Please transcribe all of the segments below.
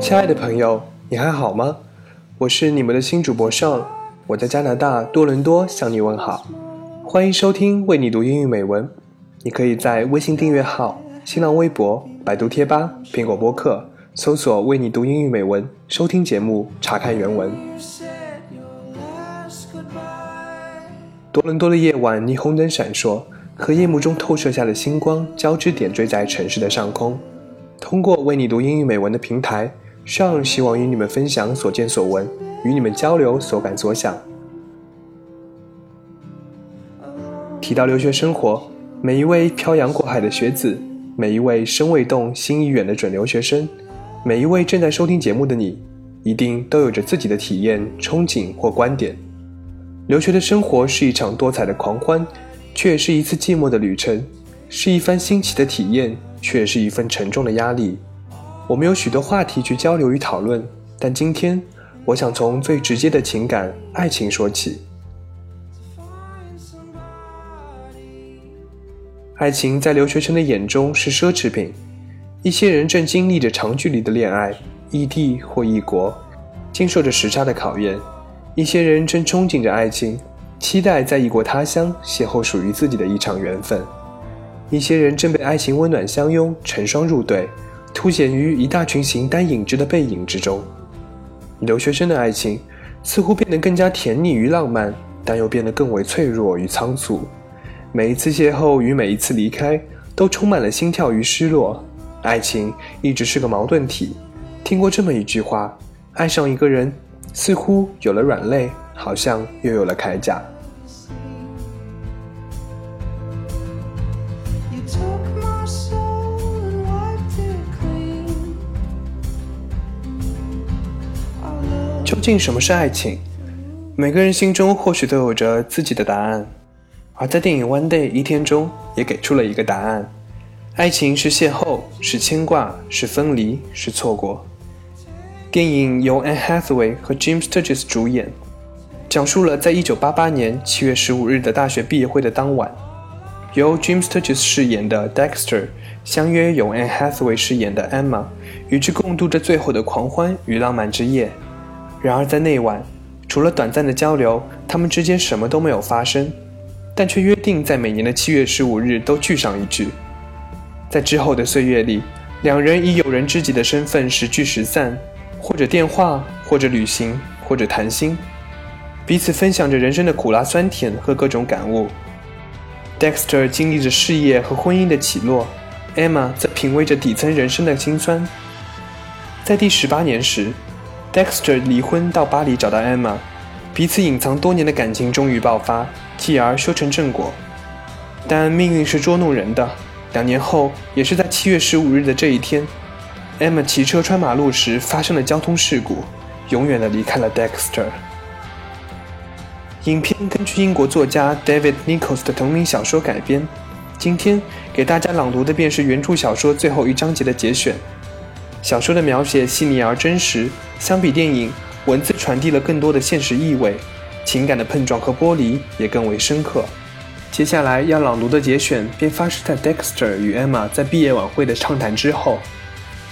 亲爱的朋友，你还好吗？我是你们的新主播上，我在加拿大多伦多向你问好，欢迎收听为你读英语美文。你可以在微信订阅号、新浪微博、百度贴吧、苹果播客搜索“为你读英语美文”，收听节目，查看原文。多伦多的夜晚，霓虹灯闪烁，和夜幕中透射下的星光交织点缀在城市的上空。通过为你读英语美文的平台，上希望与你们分享所见所闻，与你们交流所感所想。提到留学生活，每一位漂洋过海的学子，每一位身未动心已远的准留学生，每一位正在收听节目的你，一定都有着自己的体验、憧憬或观点。留学的生活是一场多彩的狂欢，却也是一次寂寞的旅程；是一番新奇的体验，却也是一份沉重的压力。我们有许多话题去交流与讨论，但今天，我想从最直接的情感——爱情说起。爱情在留学生的眼中是奢侈品，一些人正经历着长距离的恋爱，异地或异国，经受着时差的考验。一些人正憧憬着爱情，期待在异国他乡邂逅属于自己的一场缘分；一些人正被爱情温暖相拥，成双入对，凸显于一大群形单影只的背影之中。留学生的爱情似乎变得更加甜腻与浪漫，但又变得更为脆弱与仓促。每一次邂逅与每一次离开，都充满了心跳与失落。爱情一直是个矛盾体。听过这么一句话：爱上一个人，似乎有了软肋，好像又有了铠甲。究竟什么是爱情？每个人心中或许都有着自己的答案，而在电影《One Day》一天中也给出了一个答案：爱情是邂逅，是牵挂，是分离，是错过。电影由 Anne Hathaway 和 James Sturges 主演，讲述了在1988年7月15日的大学毕业会的当晚，由 James Sturges 饰演的 Dexter 相约由 Anne Hathaway 饰演的 Emma 与之共度着最后的狂欢与浪漫之夜。然而在那晚，除了短暂的交流，他们之间什么都没有发生，但却约定在每年的7月15日都聚上一聚。在之后的岁月里，两人以友人知己的身份时聚时散，或者电话，或者旅行，或者谈心，彼此分享着人生的苦辣酸甜和各种感悟。Dexter 经历着事业和婚姻的起落，Emma 则品味着底层人生的辛酸。在第十八年时，Dexter 离婚到巴黎找到 Emma，彼此隐藏多年的感情终于爆发，继而修成正果。但命运是捉弄人的，两年后，也是在七月十五日的这一天，Emma 骑车穿马路时发生了交通事故，永远的离开了 Dexter。影片根据英国作家 David Nichols 的同名小说改编。今天给大家朗读的便是原著小说最后一章节的节选。小说的描写细腻而真实，相比电影，文字传递了更多的现实意味，情感的碰撞和剥离也更为深刻。接下来要朗读的节选便发生在 Dexter 与 Emma 在毕业晚会的畅谈之后。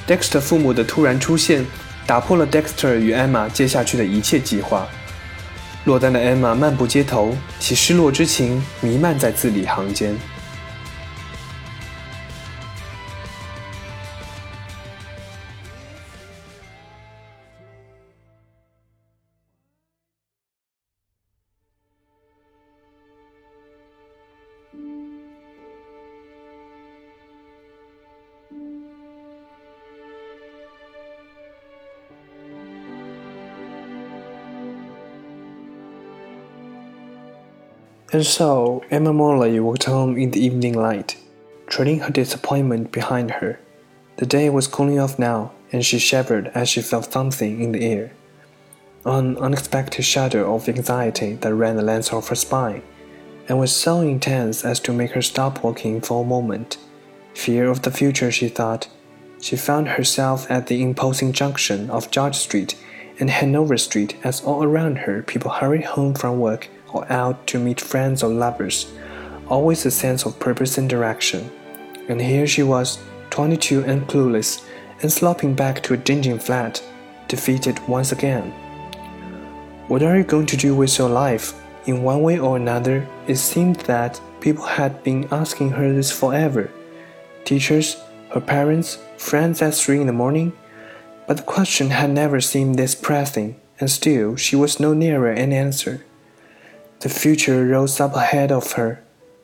Dexter 父母的突然出现，打破了 Dexter 与 Emma 接下去的一切计划。落单的 Emma 漫步街头，其失落之情弥漫在字里行间。And so Emma Morley walked home in the evening light, trailing her disappointment behind her. The day was cooling off now, and she shivered as she felt something in the air. An unexpected shudder of anxiety that ran the length of her spine, and was so intense as to make her stop walking for a moment. Fear of the future, she thought. She found herself at the imposing junction of George Street and Hanover Street as all around her people hurried home from work or out to meet friends or lovers, always a sense of purpose and direction. And here she was, 22 and clueless, and slopping back to a dingy flat, defeated once again. What are you going to do with your life? In one way or another, it seemed that people had been asking her this forever. Teachers, her parents, friends at three in the morning. But the question had never seemed this pressing, and still she was no nearer an answer. The future rose up ahead of her,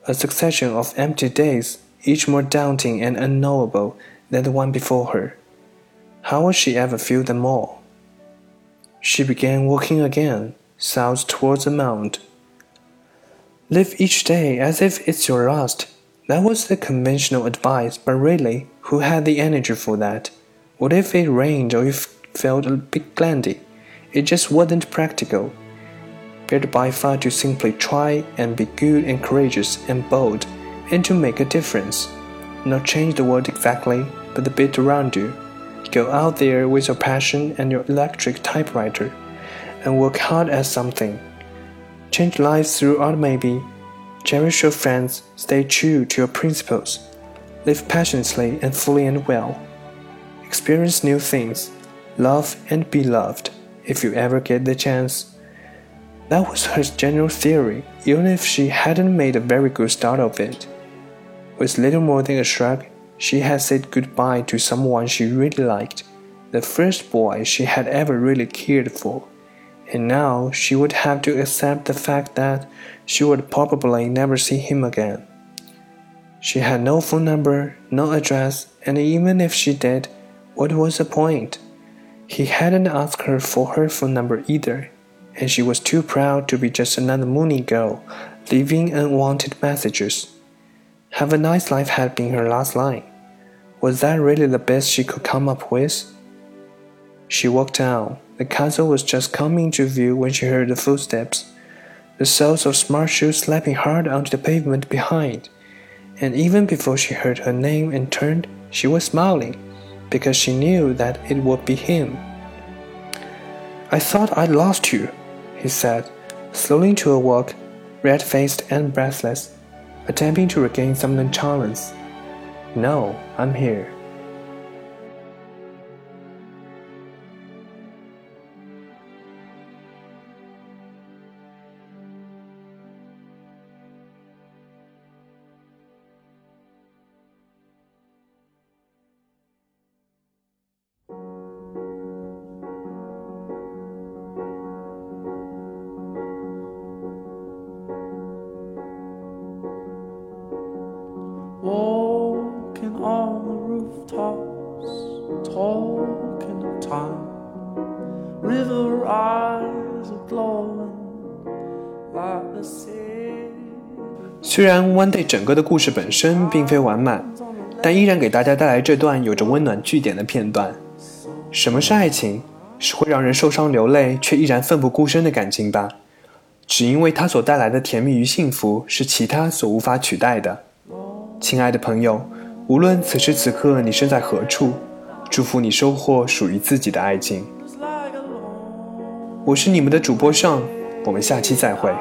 a succession of empty days, each more daunting and unknowable than the one before her. How would she ever fill them all? She began walking again, south towards the mound. Live each day as if it's your last. That was the conventional advice, but really, who had the energy for that? What if it rained or you felt a bit glandy? It just wasn't practical. Better by far to simply try and be good and courageous and bold, and to make a difference. Not change the world exactly, but the bit around you. Go out there with your passion and your electric typewriter, and work hard at something. Change lives through art, maybe. Cherish your friends, stay true to your principles, live passionately and fully and well. Experience new things, love and be loved if you ever get the chance. That was her general theory, even if she hadn't made a very good start of it. With little more than a shrug, she had said goodbye to someone she really liked, the first boy she had ever really cared for, and now she would have to accept the fact that she would probably never see him again. She had no phone number, no address, and even if she did, what was the point? He hadn't asked her for her phone number either and she was too proud to be just another moony girl, leaving unwanted messages. Have a nice life had been her last line. Was that really the best she could come up with? She walked down. The castle was just coming into view when she heard the footsteps, the soles of smart shoes slapping hard onto the pavement behind. And even before she heard her name and turned, she was smiling, because she knew that it would be him. I thought I'd lost you, he said, slowly to a walk, red faced and breathless, attempting to regain some nonchalance. No, I'm here. Walking on the rooftops，talking to time 虽然《One Day》整个的故事本身并非完满，但依然给大家带来这段有着温暖句点的片段。什么是爱情？是会让人受伤流泪却依然奋不顾身的感情吧？只因为它所带来的甜蜜与幸福是其他所无法取代的。亲爱的朋友，无论此时此刻你身在何处，祝福你收获属于自己的爱情。我是你们的主播上，我们下期再会。